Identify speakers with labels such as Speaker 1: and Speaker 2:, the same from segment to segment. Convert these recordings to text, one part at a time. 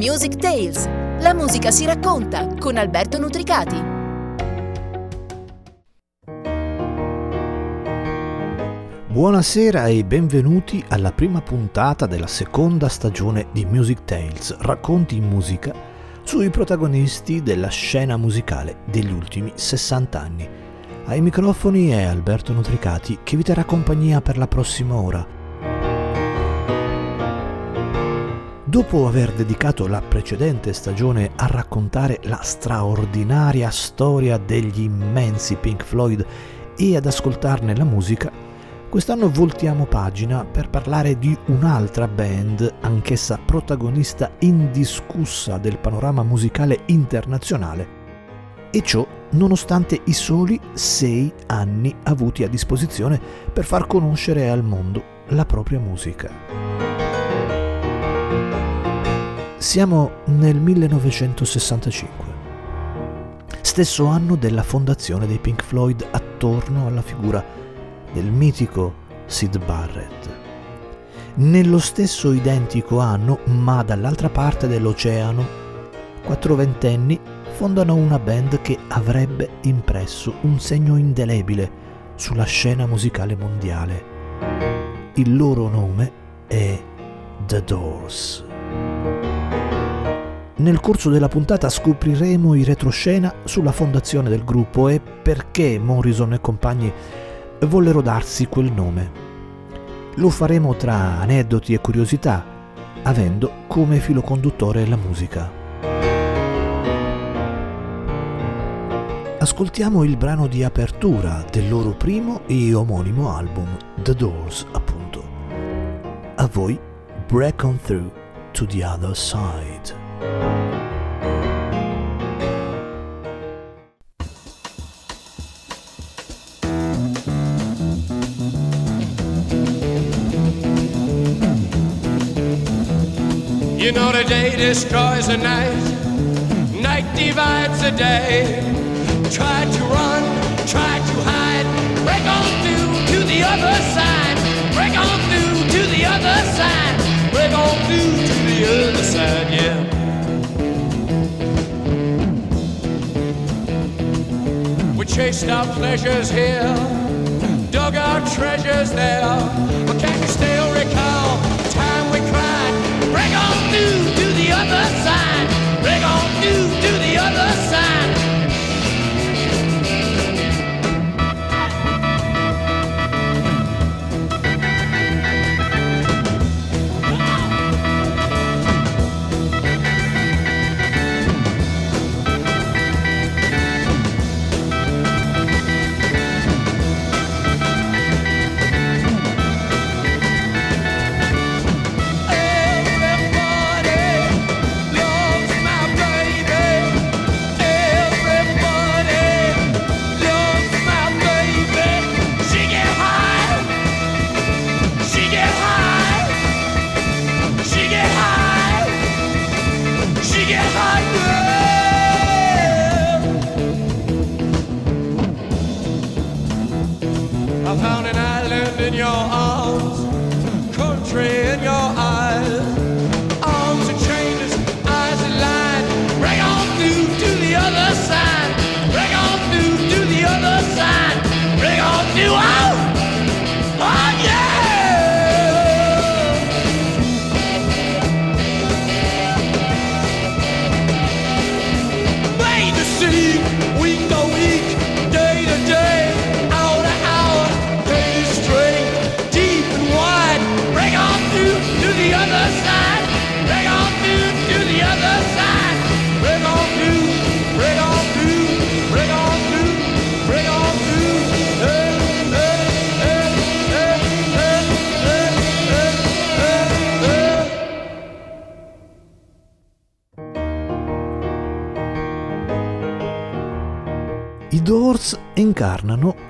Speaker 1: Music Tales. La musica si racconta con Alberto Nutricati.
Speaker 2: Buonasera e benvenuti alla prima puntata della seconda stagione di Music Tales, racconti in musica sui protagonisti della scena musicale degli ultimi 60 anni. Ai microfoni è Alberto Nutricati che vi terrà compagnia per la prossima ora Dopo aver dedicato la precedente stagione a raccontare la straordinaria storia degli immensi Pink Floyd e ad ascoltarne la musica, quest'anno voltiamo pagina per parlare di un'altra band, anch'essa protagonista indiscussa del panorama musicale internazionale, e ciò nonostante i soli sei anni avuti a disposizione per far conoscere al mondo la propria musica. Siamo nel 1965, stesso anno della fondazione dei Pink Floyd attorno alla figura del mitico Sid Barrett. Nello stesso identico anno, ma dall'altra parte dell'oceano, quattro ventenni fondano una band che avrebbe impresso un segno indelebile sulla scena musicale mondiale. Il loro nome è The Doors. Nel corso della puntata scopriremo i retroscena sulla fondazione del gruppo e perché Morrison e compagni vollero darsi quel nome. Lo faremo tra aneddoti e curiosità, avendo come filo conduttore la musica. Ascoltiamo il brano di apertura del loro primo e omonimo album, The Doors, appunto. A voi, Break On Through to the Other Side.
Speaker 3: You know the day destroys the night, night divides the day. Try to run, try to hide, break on through to the other side, break on through to the other side, break on through to the other side, yeah. Chased our pleasures here, dug our treasures there, but can you still recall the time we cried? Break on through to the other side. Break on through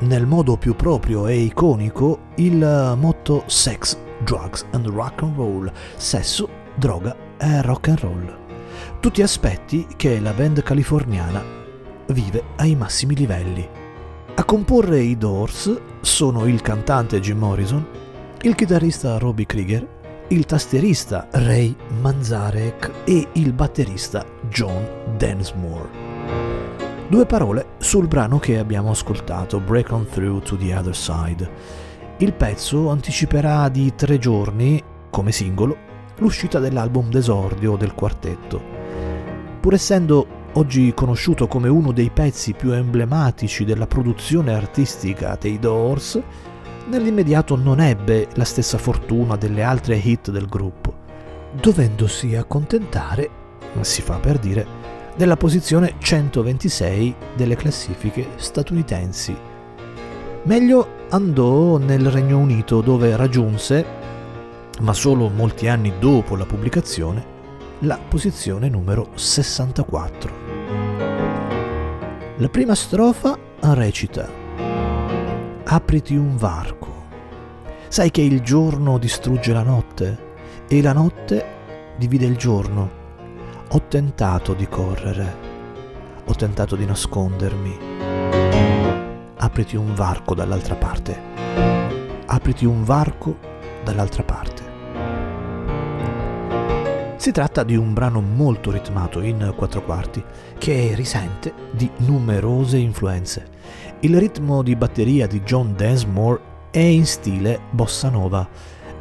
Speaker 2: nel modo più proprio e iconico il motto Sex, Drugs and Rock and Roll, sesso, droga e rock and roll. Tutti aspetti che la band californiana vive ai massimi livelli. A comporre i Doors sono il cantante Jim Morrison, il chitarrista Robbie Krieger il tastierista Ray Manzarek e il batterista John Densmore. Due parole sul brano che abbiamo ascoltato, Break On Through to the Other Side. Il pezzo anticiperà di tre giorni, come singolo, l'uscita dell'album d'esordio del quartetto. Pur essendo oggi conosciuto come uno dei pezzi più emblematici della produzione artistica dei Doors, nell'immediato non ebbe la stessa fortuna delle altre hit del gruppo, dovendosi accontentare, si fa per dire, della posizione 126 delle classifiche statunitensi. Meglio andò nel Regno Unito dove raggiunse, ma solo molti anni dopo la pubblicazione, la posizione numero 64. La prima strofa recita Apriti un varco. Sai che il giorno distrugge la notte e la notte divide il giorno. Ho tentato di correre, ho tentato di nascondermi. Apriti un varco dall'altra parte. Apriti un varco dall'altra parte. Si tratta di un brano molto ritmato in quattro quarti che risente di numerose influenze il ritmo di batteria di John Densmore è in stile bossa nova.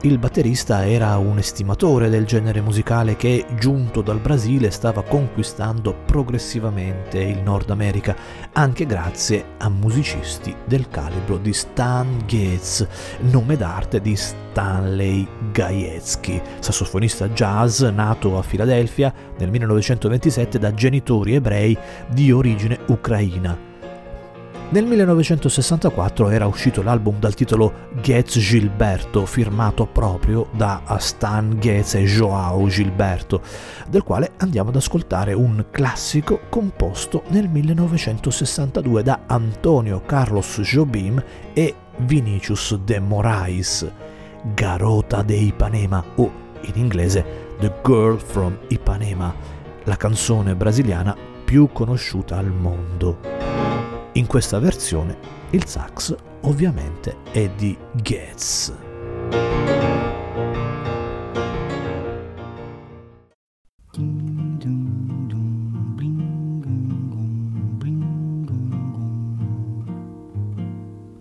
Speaker 2: Il batterista era un estimatore del genere musicale che, giunto dal Brasile, stava conquistando progressivamente il Nord America, anche grazie a musicisti del calibro di Stan Getz, nome d'arte di Stanley Gajewski, sassofonista jazz nato a Filadelfia nel 1927 da genitori ebrei di origine ucraina. Nel 1964 era uscito l'album dal titolo Getz Gilberto, firmato proprio da Stan Getz e Joao Gilberto, del quale andiamo ad ascoltare un classico composto nel 1962 da Antonio Carlos Jobim e Vinicius de Moraes, Garota de Ipanema o in inglese The Girl from Ipanema, la canzone brasiliana più conosciuta al mondo. In questa versione il sax ovviamente è di Getz.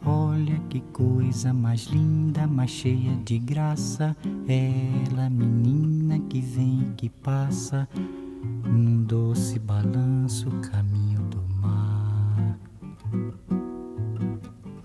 Speaker 4: Olha que coisa mais linda, mais cheia de graça. Ela, menina que vem e que passa, num doce balanço, caminho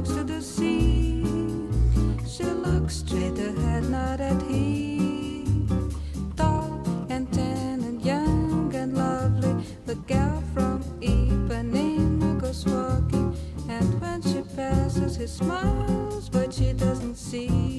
Speaker 5: Walks to the sea. She looks straight ahead, not at him. Tall and tan and young and lovely, the gal from Ipanema goes walking. And when she passes, he smiles, but she doesn't see.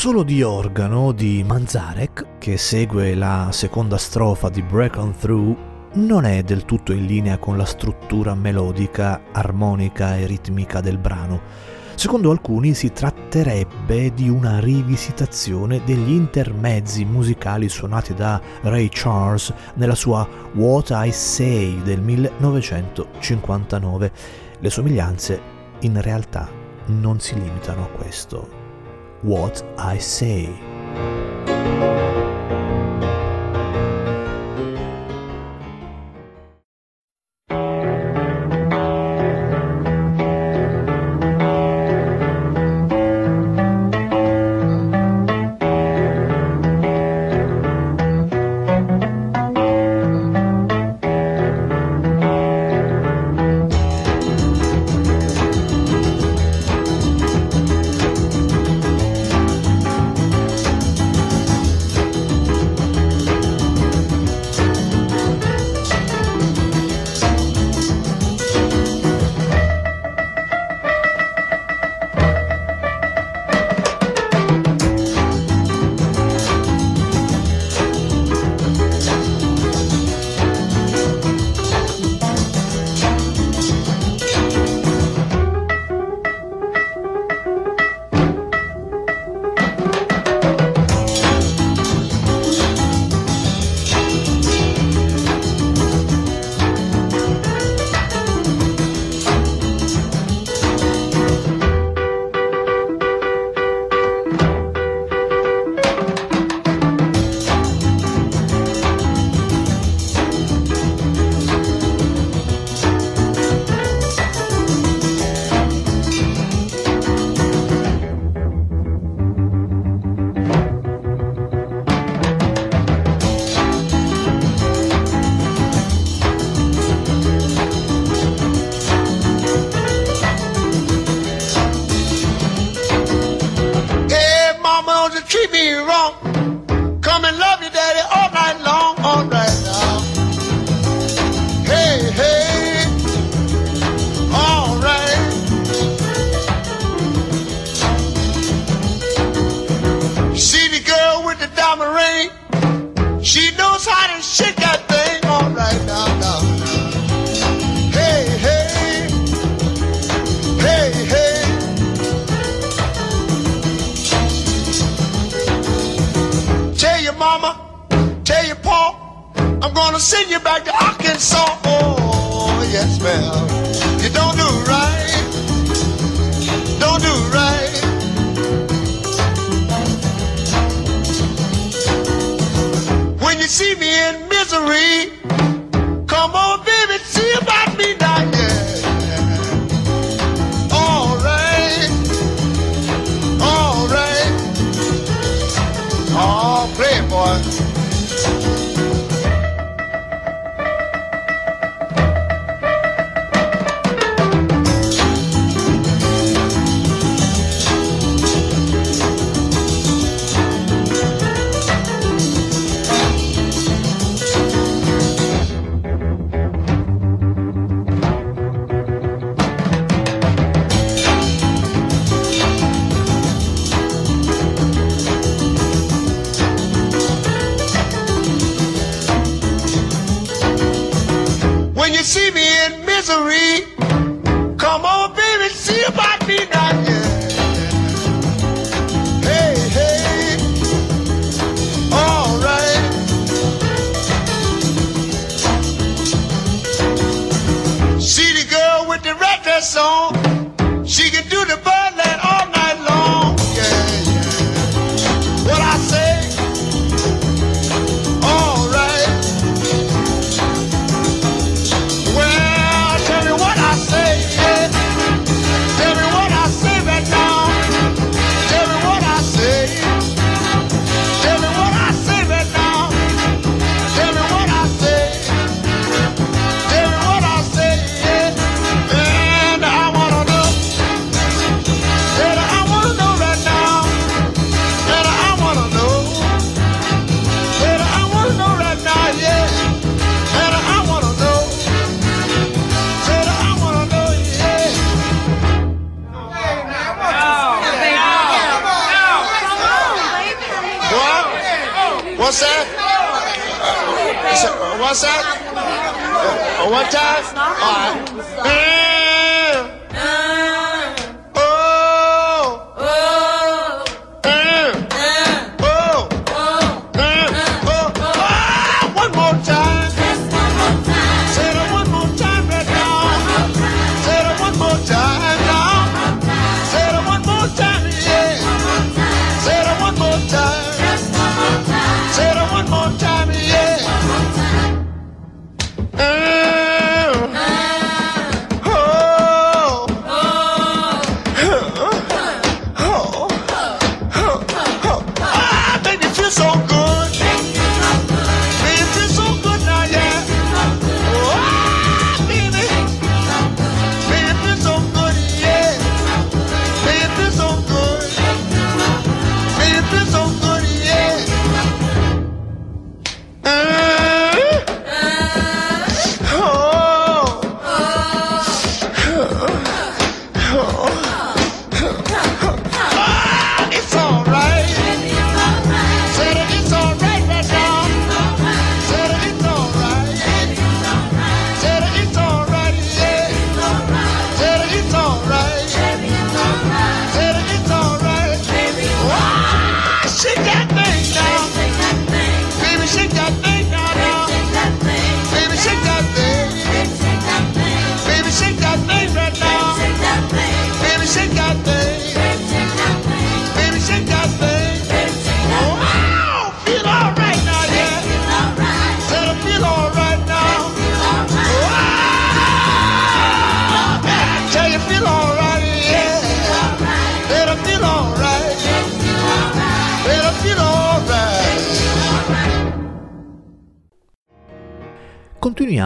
Speaker 2: L'assolo di organo di Manzarek, che segue la seconda strofa di Break On Through, non è del tutto in linea con la struttura melodica, armonica e ritmica del brano. Secondo alcuni si tratterebbe di una rivisitazione degli intermezzi musicali suonati da Ray Charles nella sua What I Say del 1959. Le somiglianze in realtà non si limitano a questo. What I Say.
Speaker 6: I'm gonna send you back to Arkansas. Oh, yes, ma'am. You don't do right. Don't do right. When you see me in misery, come on, baby, see about me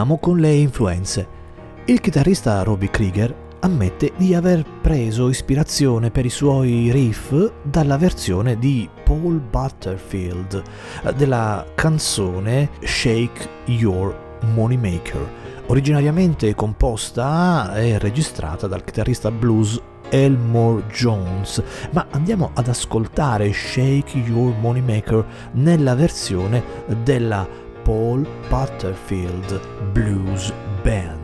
Speaker 2: ritorniamo con le influenze. Il chitarrista Robbie Krieger
Speaker 7: ammette di aver preso ispirazione per i suoi riff dalla versione di Paul Butterfield della canzone Shake Your Moneymaker, originariamente composta e registrata dal chitarrista blues Elmore Jones, ma andiamo ad ascoltare Shake Your Moneymaker nella versione della canzone Paul Butterfield Blues Band.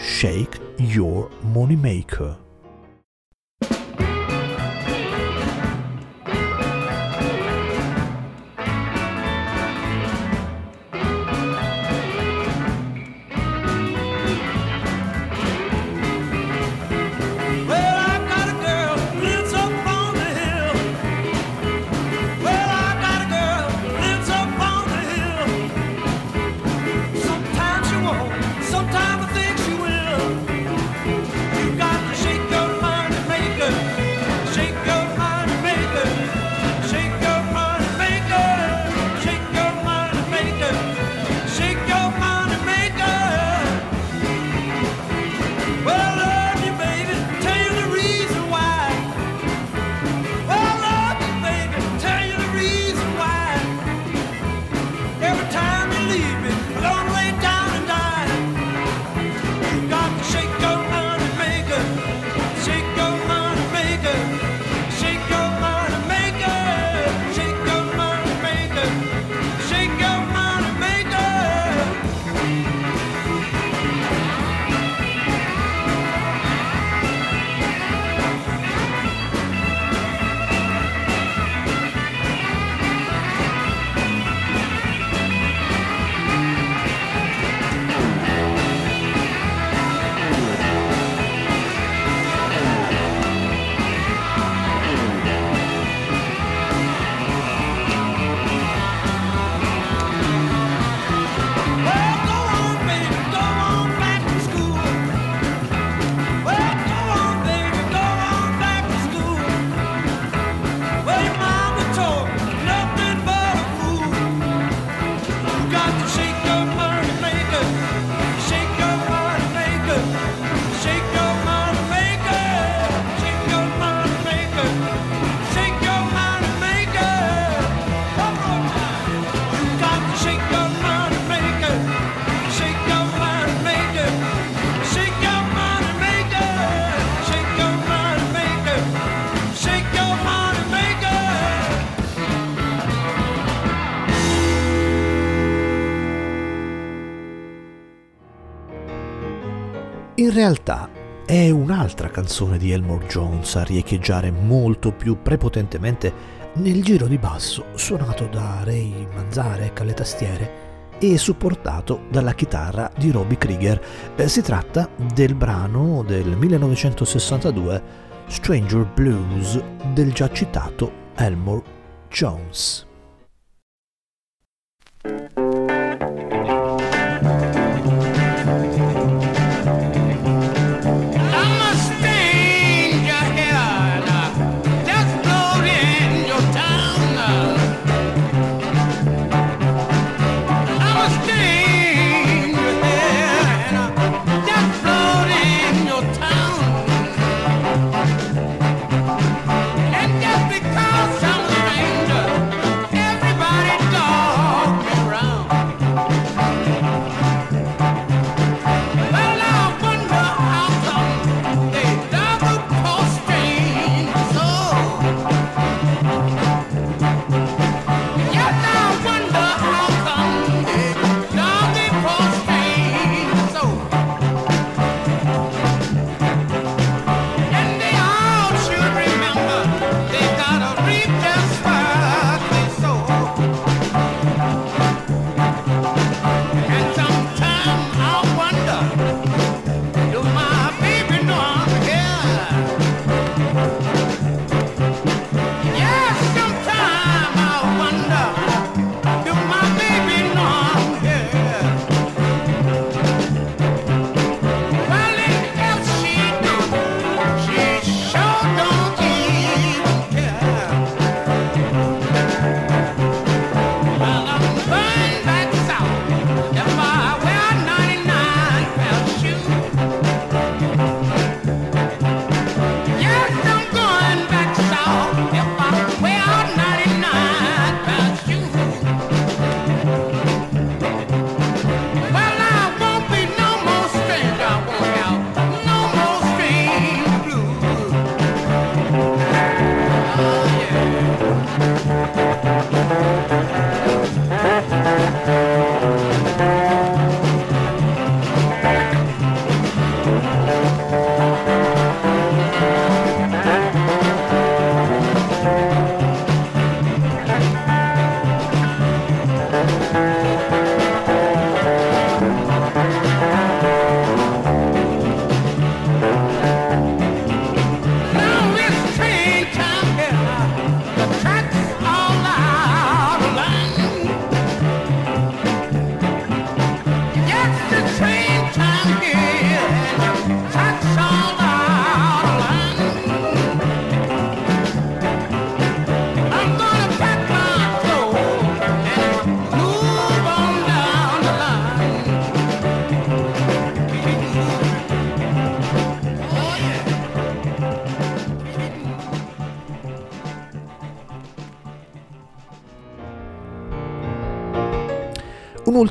Speaker 7: Shake your moneymaker. In realtà è un'altra canzone di Elmore Jones a riecheggiare molto più prepotentemente nel giro di basso suonato da Ray Manzarek alle tastiere e supportato dalla chitarra di Robbie Krieger. Eh, si tratta del brano del 1962 Stranger Blues del già citato Elmore Jones.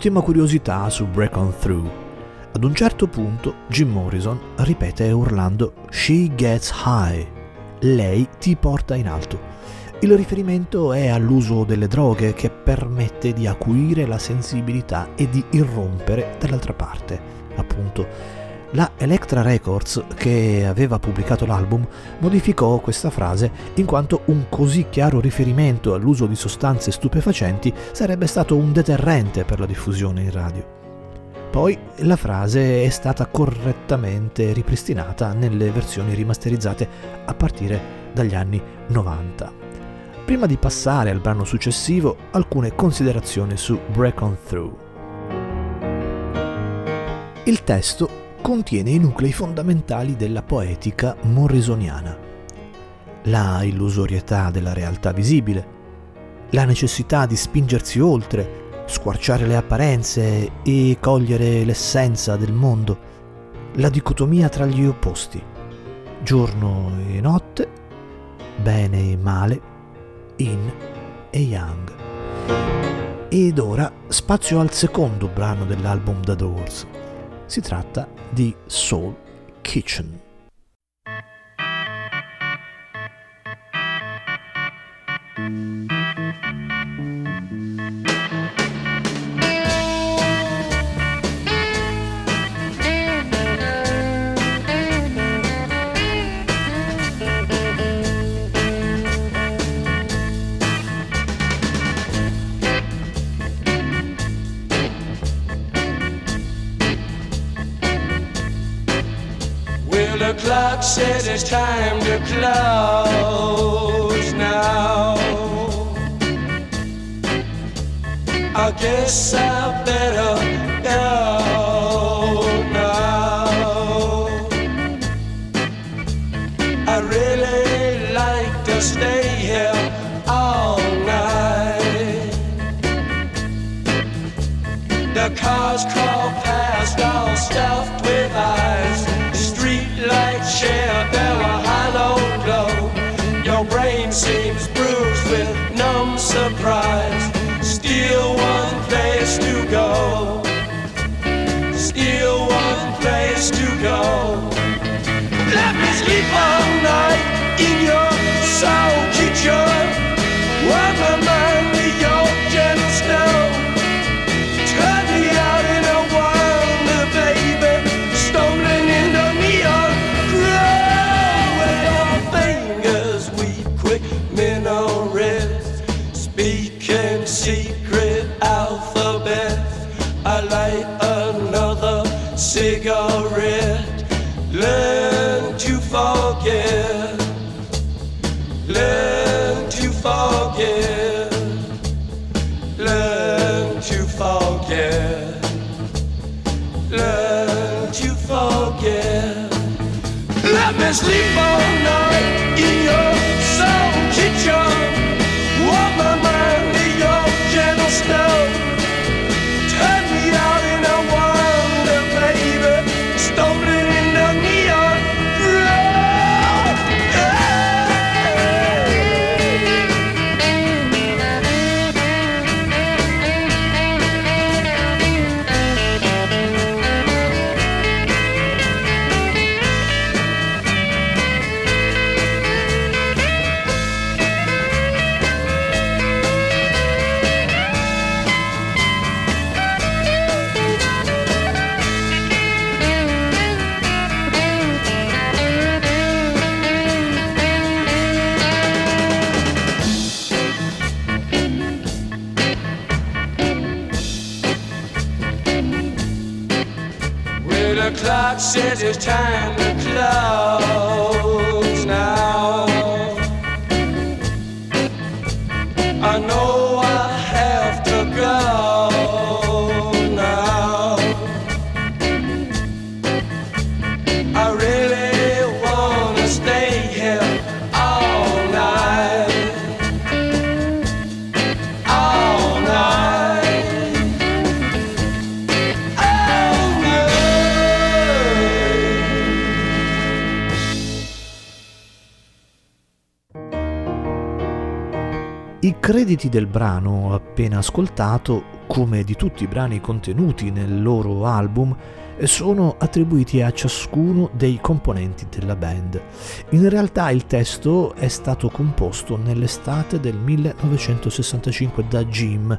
Speaker 2: Un'ultima curiosità su Break On Through. Ad un certo punto Jim Morrison ripete urlando She gets high. Lei ti porta in alto. Il riferimento è all'uso delle droghe che permette di acuire la sensibilità e di irrompere dall'altra parte. Appunto, la Electra Records, che aveva pubblicato l'album, modificò questa frase in quanto un così chiaro riferimento all'uso di sostanze stupefacenti sarebbe stato un deterrente per la diffusione in radio. Poi la frase è stata correttamente ripristinata nelle versioni rimasterizzate a partire dagli anni 90. Prima di passare al brano successivo, alcune considerazioni su Break On Through. Il testo contiene i nuclei fondamentali della poetica morrisoniana. La illusorietà della realtà visibile, la necessità di spingersi oltre, squarciare le apparenze e cogliere l'essenza del mondo, la dicotomia tra gli opposti, giorno e notte, bene e male, in e Young. Ed ora spazio al secondo brano dell'album The Doors. Si tratta di Soul Kitchen.
Speaker 3: Well, it's time to close now. I guess I better go now. I really like to stay here all night. The cars crawl past, all stuffed go. Let me sleep all night in your soul kitchen. Stone says it's time
Speaker 2: crediti del brano appena ascoltato, come di tutti i brani contenuti nel loro album, sono attribuiti a ciascuno dei componenti della band. In realtà il testo è stato composto nell'estate del 1965 da Jim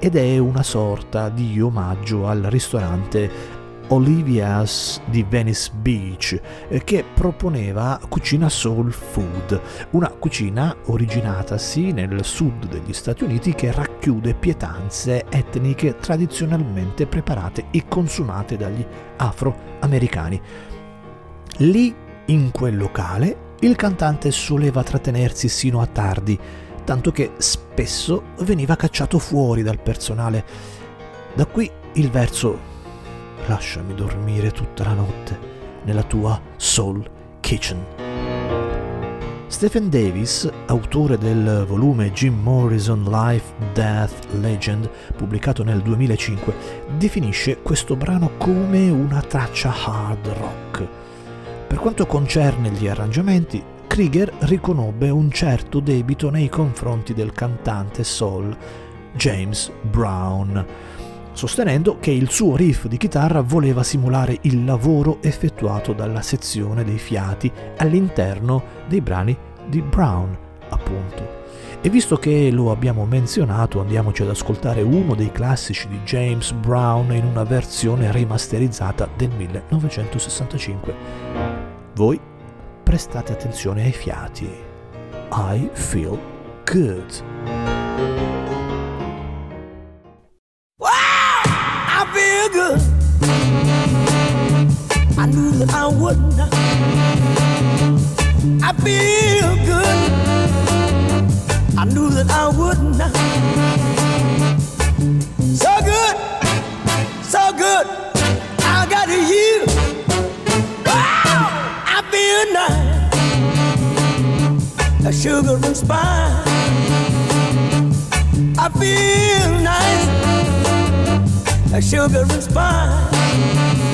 Speaker 2: ed è una sorta di omaggio al ristorante Olivia's di Venice Beach, eh, che proponeva cucina soul food, una cucina originatasi nel sud degli Stati Uniti che racchiude pietanze etniche tradizionalmente preparate e consumate dagli afroamericani. Lì, in quel locale, il cantante soleva trattenersi sino a tardi, tanto che spesso veniva cacciato fuori dal personale. Da qui il verso lasciami dormire tutta la notte nella tua Soul Kitchen. Stephen Davis, autore del volume Jim Morrison Life, Death, Legend, pubblicato nel 2005, definisce questo brano come una traccia hard rock. Per quanto concerne gli arrangiamenti, Krieger riconobbe un certo debito nei confronti del cantante soul James Brown sostenendo che il suo riff di chitarra voleva simulare il lavoro effettuato dalla sezione dei fiati all'interno dei brani di Brown, appunto. E visto che lo abbiamo menzionato, andiamoci ad ascoltare uno dei classici di James Brown in una versione remasterizzata del 1965. Voi prestate attenzione ai fiati. I feel good.
Speaker 8: Feel good. I knew that I would not. So good, so good. I got you. Wow, I feel nice. A sugar and spice. I feel nice a sugar and spice.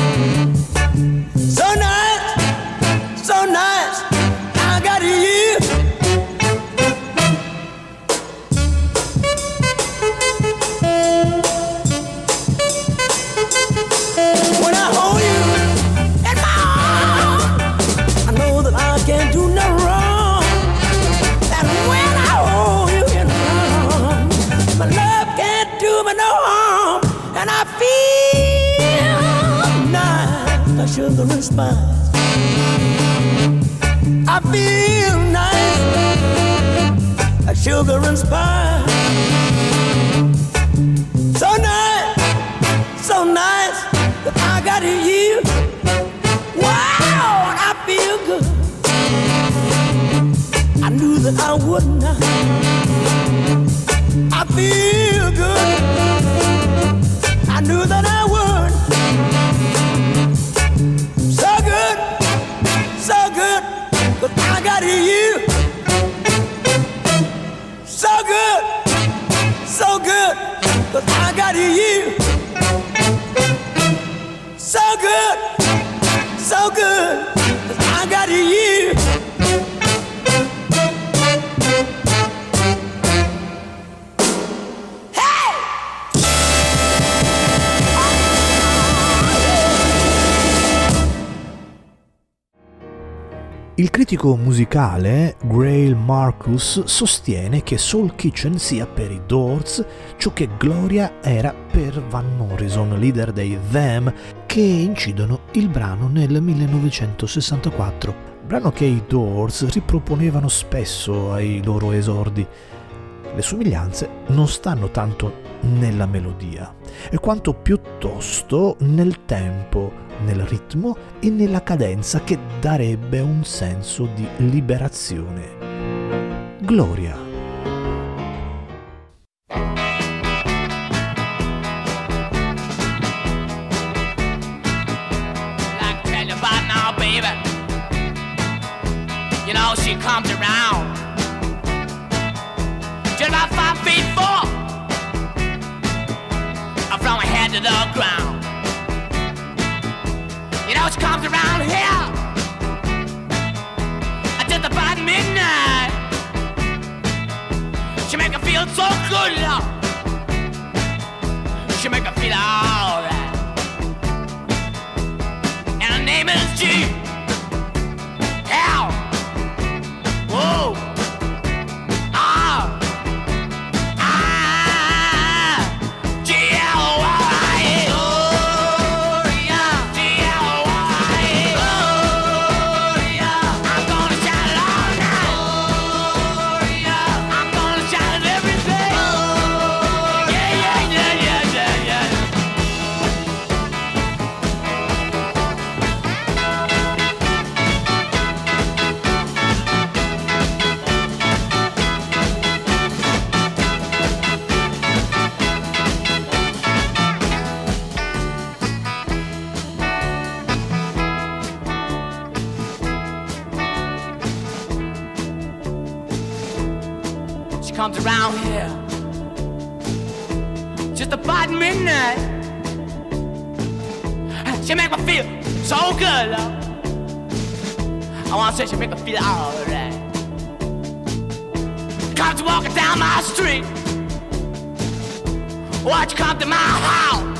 Speaker 8: Sugar. I feel nice, like sugar and spice. So nice, so nice that I got you. Wow, I feel good. I knew that I would not. I got you. So good, so good,
Speaker 2: critico musicale Grail Marcus sostiene che Soul Kitchen sia per i Doors ciò che Gloria era per Van Morrison, leader dei Them, che incidono il brano nel 1964, brano che i Doors riproponevano spesso ai loro esordi. Le somiglianze non stanno tanto nella melodia, quanto piuttosto nel tempo, nel ritmo e nella cadenza che darebbe un senso di liberazione. Gloria.
Speaker 9: The ground. Feel so good. She make her feel alright. And her name is G. she make me feel alright. Comes walking down my street. Watch you come to my house.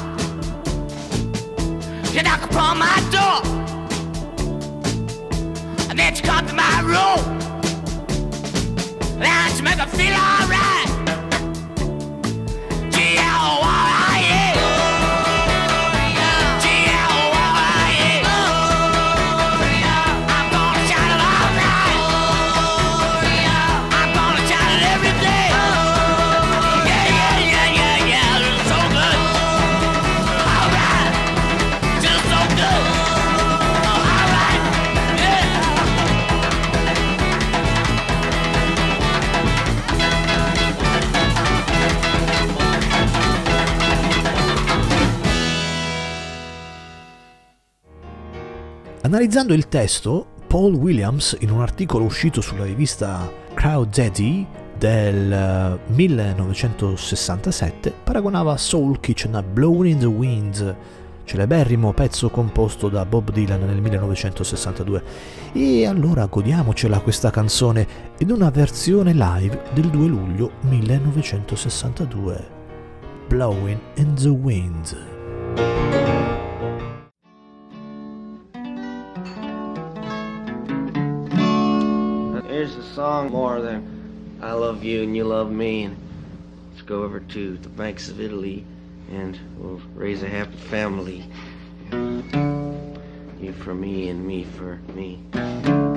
Speaker 9: You knock upon my door. And then you come to my room. And she make me feel alright.
Speaker 2: Analizzando il testo, Paul Williams, in un articolo uscito sulla rivista Crowd Daddy del 1967, paragonava Soul Kitchen a Blowing in the Wind, celeberrimo pezzo composto da Bob Dylan nel 1962. E allora godiamocela questa canzone in una versione live del 2 luglio 1962. Blowing in the Wind.
Speaker 10: Song more than I love you and you love me. And let's go over to the banks of Italy and we'll raise a happy family. You for me and me for me.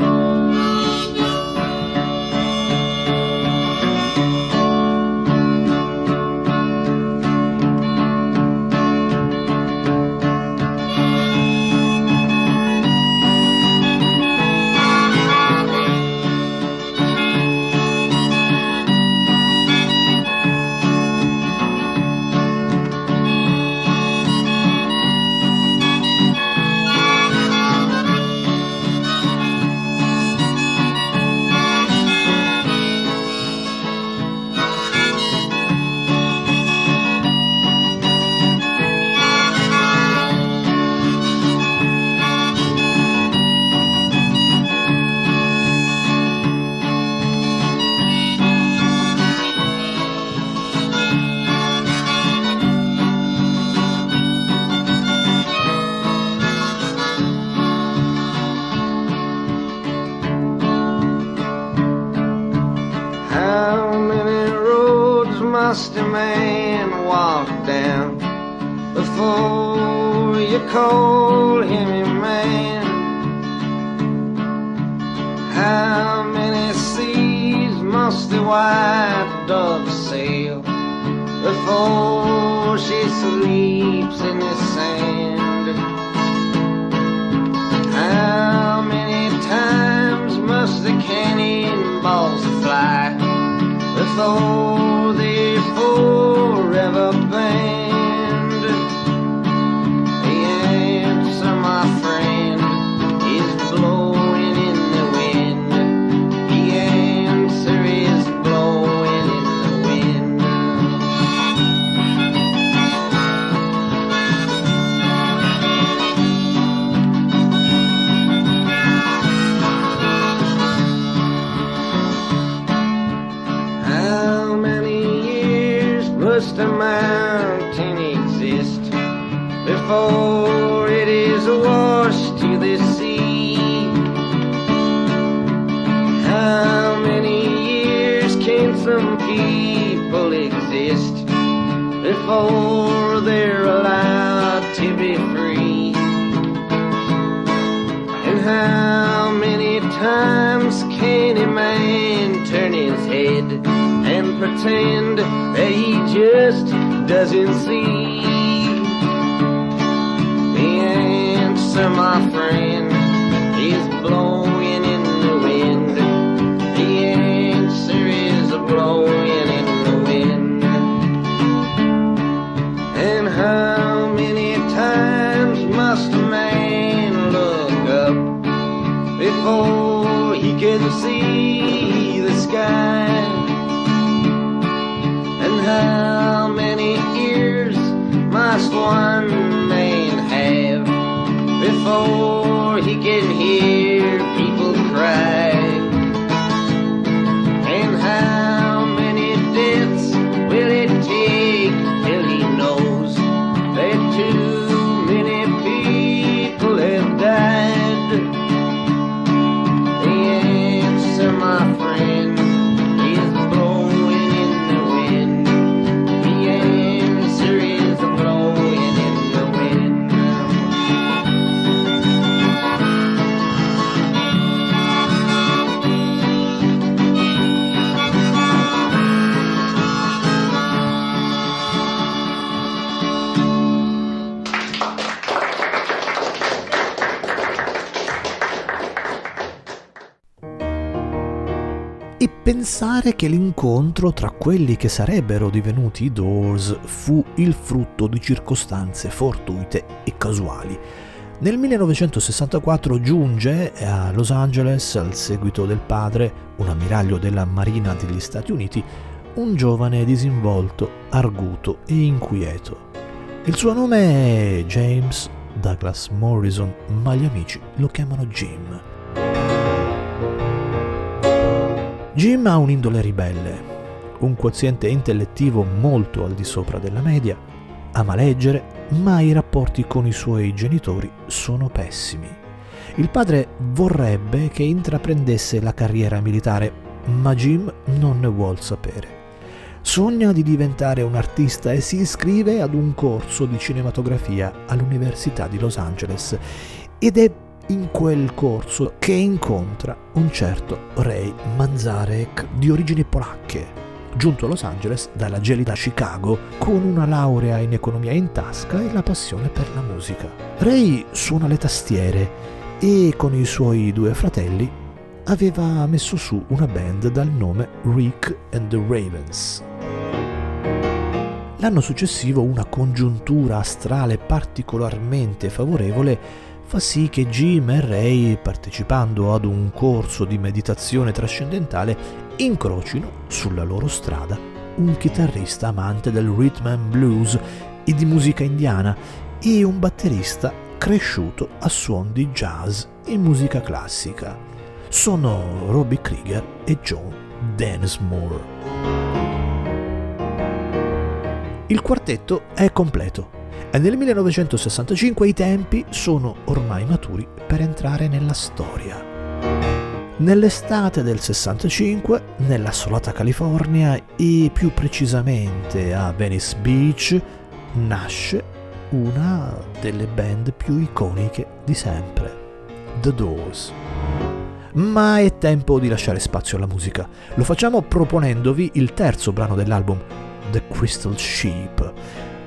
Speaker 10: Must a mountain exist before it is washed to the sea? How many years can some people exist before they're allowed to be free? And how many times can a man head and pretend that he just doesn't see? The answer, my friend, is blowing in the wind. The answer is blowing in the wind. And how many times must a man look up before he can see how many ears must one man have before he can hear
Speaker 2: pensare che l'incontro tra quelli che sarebbero divenuti i Doors fu il frutto di circostanze fortuite e casuali. Nel 1964 giunge a Los Angeles, al seguito del padre, un ammiraglio della Marina degli Stati Uniti, un giovane disinvolto, arguto e inquieto. Il suo nome è James Douglas Morrison, ma gli amici lo chiamano Jim. Jim ha un'indole ribelle, un quoziente intellettivo molto al di sopra della media, ama leggere, ma i rapporti con i suoi genitori sono pessimi. Il padre vorrebbe che intraprendesse la carriera militare, ma Jim non ne vuol sapere. Sogna di diventare un artista e si iscrive ad un corso di cinematografia all'Università di Los Angeles ed è in quel corso che incontra un certo Ray Manzarek di origini polacche, giunto a Los Angeles dalla gelida Chicago con una laurea in economia in tasca e la passione per la musica. Ray suona le tastiere e con i suoi due fratelli aveva messo su una band dal nome Rick and the Ravens. L'anno successivo una congiuntura astrale particolarmente favorevole fa sì che Jim e Ray, partecipando ad un corso di meditazione trascendentale, incrocino sulla loro strada un chitarrista amante del rhythm and blues e di musica indiana e un batterista cresciuto a suon di jazz e musica classica. Sono Robbie Krieger e John Densmore. Il quartetto è completo e nel 1965 i tempi sono ormai maturi per entrare nella storia. Nell'estate del 65, nell'assolata California e più precisamente a Venice Beach, nasce una delle band più iconiche di sempre, The Doors. Ma è tempo di lasciare spazio alla musica. Lo facciamo proponendovi il terzo brano dell'album, The Crystal Sheep.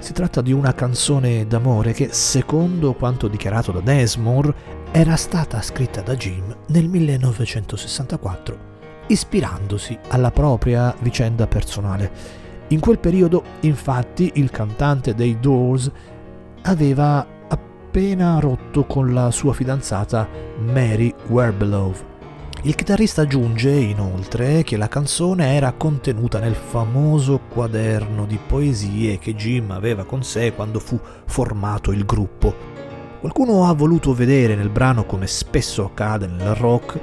Speaker 2: Si tratta di una canzone d'amore che, secondo quanto dichiarato da Desmore, era stata scritta da Jim nel 1964, ispirandosi alla propria vicenda personale. In quel periodo, infatti, il cantante dei Doors aveva appena rotto con la sua fidanzata Mary Werbelow. Il chitarrista aggiunge inoltre che la canzone era contenuta nel famoso quaderno di poesie che Jim aveva con sé quando fu formato il gruppo. Qualcuno ha voluto vedere nel brano, come spesso accade nel rock,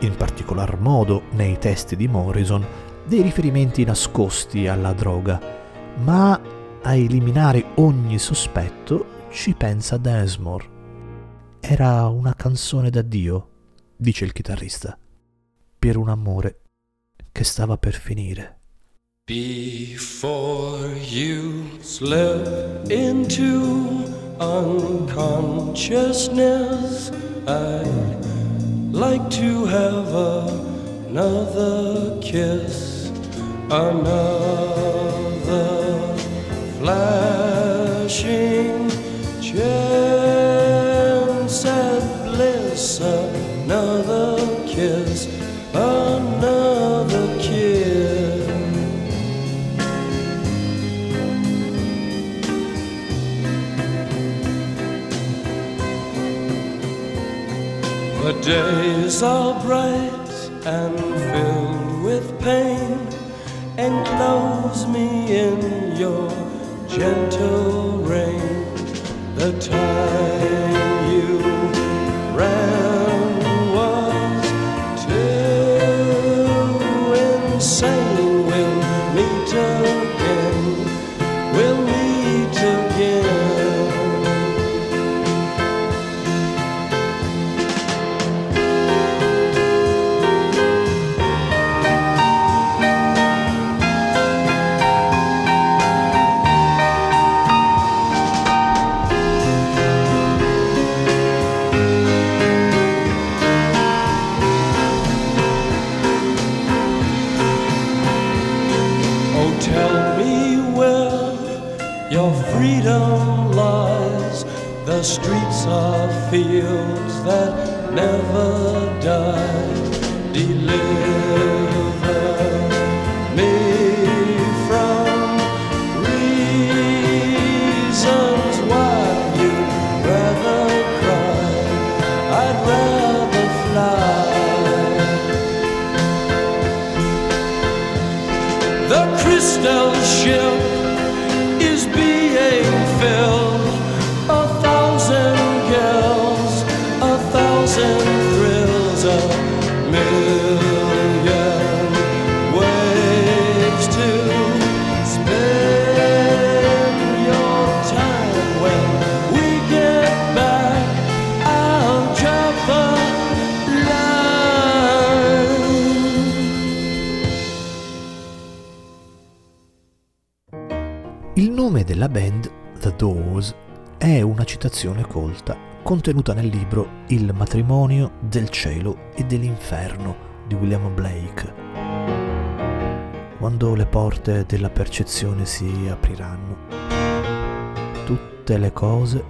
Speaker 2: in particolar modo nei testi di Morrison, dei riferimenti nascosti alla droga, ma a eliminare ogni sospetto ci pensa Desmore. Era una canzone d'addio, dice il chitarrista, per un amore che stava per finire.
Speaker 3: Before you slip into unconsciousness, I'd like to have another kiss, another flashing chance at bliss, another kiss, another kiss. The days are bright and filled with pain. Enclose me in your gentle rain. The time
Speaker 2: nome della band, The Doors, è una citazione colta contenuta nel libro Il matrimonio del cielo e dell'inferno di William Blake. Quando le porte della percezione si apriranno, tutte le cose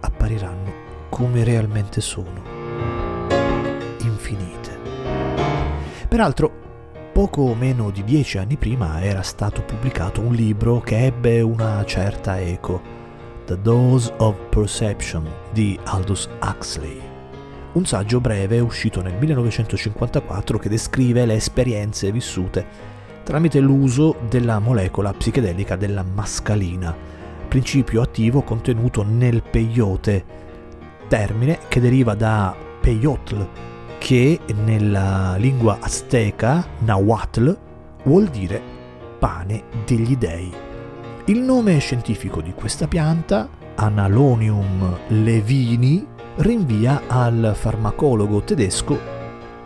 Speaker 2: appariranno come realmente sono, infinite. Peraltro, poco meno di dieci anni prima era stato pubblicato un libro che ebbe una certa eco, The Dose of Perception di Aldous Huxley. Un saggio breve uscito nel 1954 che descrive le esperienze vissute tramite l'uso della molecola psichedelica della mascalina, principio attivo contenuto nel peyote, termine che deriva da peyotl, che nella lingua azteca, nahuatl, vuol dire pane degli dei. Il nome scientifico di questa pianta, Analonium levini, rinvia al farmacologo tedesco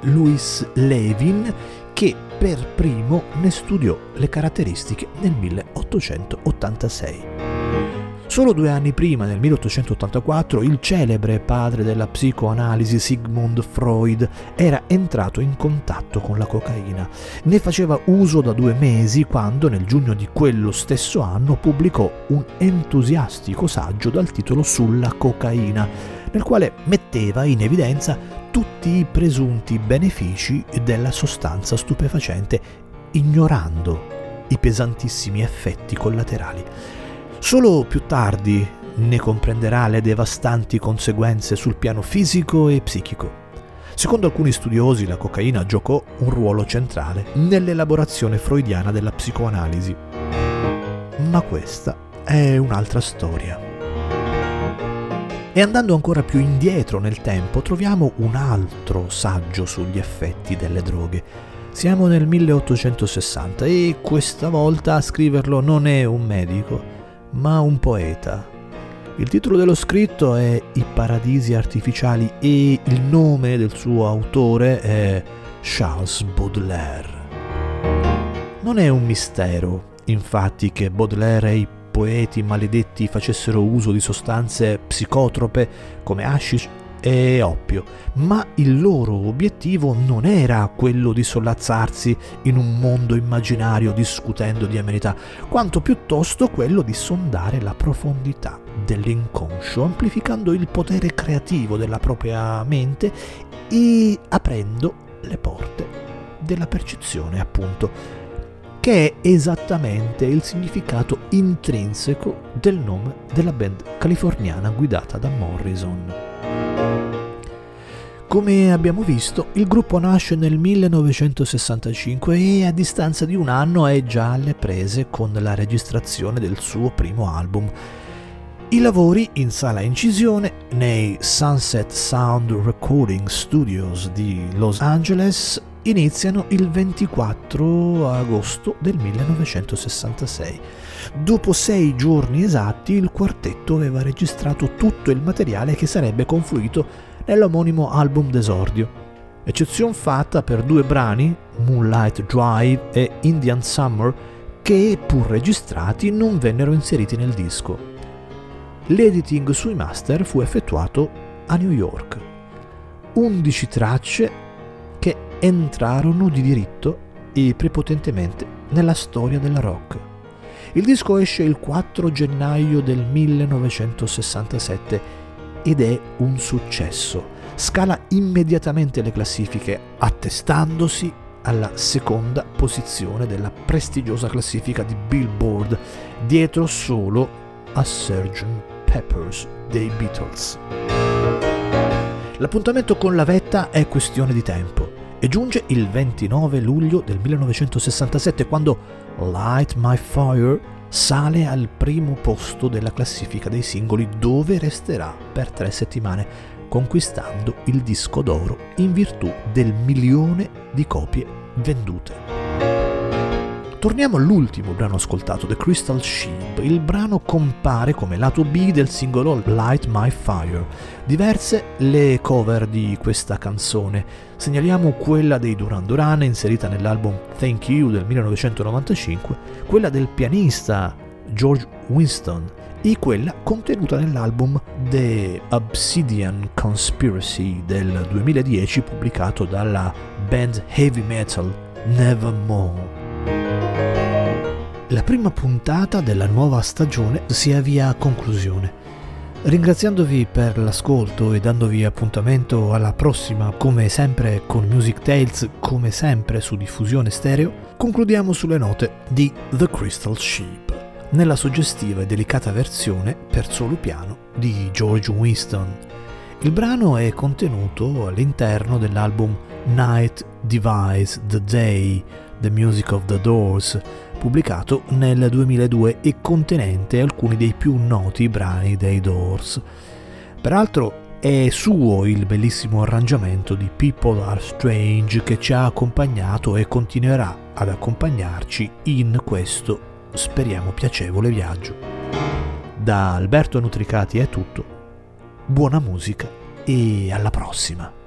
Speaker 2: Louis Levin che per primo ne studiò le caratteristiche nel 1886. Solo due anni prima, nel 1884, il celebre padre della psicoanalisi Sigmund Freud era entrato in contatto con la cocaina. Ne faceva uso da due mesi quando, nel giugno di quello stesso anno, pubblicò un entusiastico saggio dal titolo Sulla cocaina, nel quale metteva in evidenza tutti i presunti benefici della sostanza stupefacente, ignorando i pesantissimi effetti collaterali. Solo più tardi ne comprenderà le devastanti conseguenze sul piano fisico e psichico. Secondo alcuni studiosi la cocaina giocò un ruolo centrale nell'elaborazione freudiana della psicoanalisi. Ma questa è un'altra storia. E andando ancora più indietro nel tempo troviamo un altro saggio sugli effetti delle droghe. Siamo nel 1860 e questa volta a scriverlo non è un medico, ma un poeta. Il titolo dello scritto è I paradisi artificiali e il nome del suo autore è Charles Baudelaire. Non è un mistero, infatti, che Baudelaire e i poeti maledetti facessero uso di sostanze psicotrope come hashish e oppio, ma il loro obiettivo non era quello di sollazzarsi in un mondo immaginario discutendo di amenità, quanto piuttosto quello di sondare la profondità dell'inconscio, amplificando il potere creativo della propria mente e aprendo le porte della percezione, appunto, che è esattamente il significato intrinseco del nome della band californiana guidata da Morrison. Come abbiamo visto, il gruppo nasce nel 1965 e a distanza di un anno è già alle prese con la registrazione del suo primo album. I lavori in sala incisione nei Sunset Sound Recording Studios di Los Angeles iniziano il 24 agosto del 1966. Dopo sei giorni esatti il quartetto aveva registrato tutto il materiale che sarebbe confluito nell'omonimo album d'esordio. Eccezione fatta per due brani, Moonlight Drive e Indian Summer, che pur registrati non vennero inseriti nel disco. L'editing sui master fu effettuato a New York. 11 tracce che entrarono di diritto e prepotentemente nella storia della rock. Il disco esce il 4 gennaio del 1967 ed è un successo. Scala immediatamente le classifiche, attestandosi alla seconda posizione della prestigiosa classifica di Billboard, dietro solo a Sgt. Peppers dei Beatles. L'appuntamento con la vetta è questione di tempo e giunge il 29 luglio del 1967 quando Light My Fire sale al primo posto della classifica dei singoli dove resterà per tre settimane, conquistando il disco d'oro in virtù del milione di copie vendute. Torniamo all'ultimo brano ascoltato, The Crystal Sheep. Il brano compare come lato B del singolo Light My Fire. Diverse le cover di questa canzone. Segnaliamo quella dei Duran Duran inserita nell'album Thank You del 1995, quella del pianista George Winston e quella contenuta nell'album The Obsidian Conspiracy del 2010 pubblicato dalla band heavy metal Nevermore. La prima puntata della nuova stagione si avvia a conclusione. Ringraziandovi per l'ascolto e dandovi appuntamento alla prossima, come sempre con Music Tales, come sempre su diffusione stereo, concludiamo sulle note di The Crystal Sheep, nella suggestiva e delicata versione per solo piano di George Winston. Il brano è contenuto all'interno dell'album Night Divides the Day, The Music of the Doors, pubblicato nel 2002 e contenente alcuni dei più noti brani dei Doors. Peraltro è suo il bellissimo arrangiamento di People Are Strange che ci ha accompagnato e continuerà ad accompagnarci in questo, speriamo, piacevole viaggio. Da Alberto Nutricati è tutto, buona musica e alla prossima!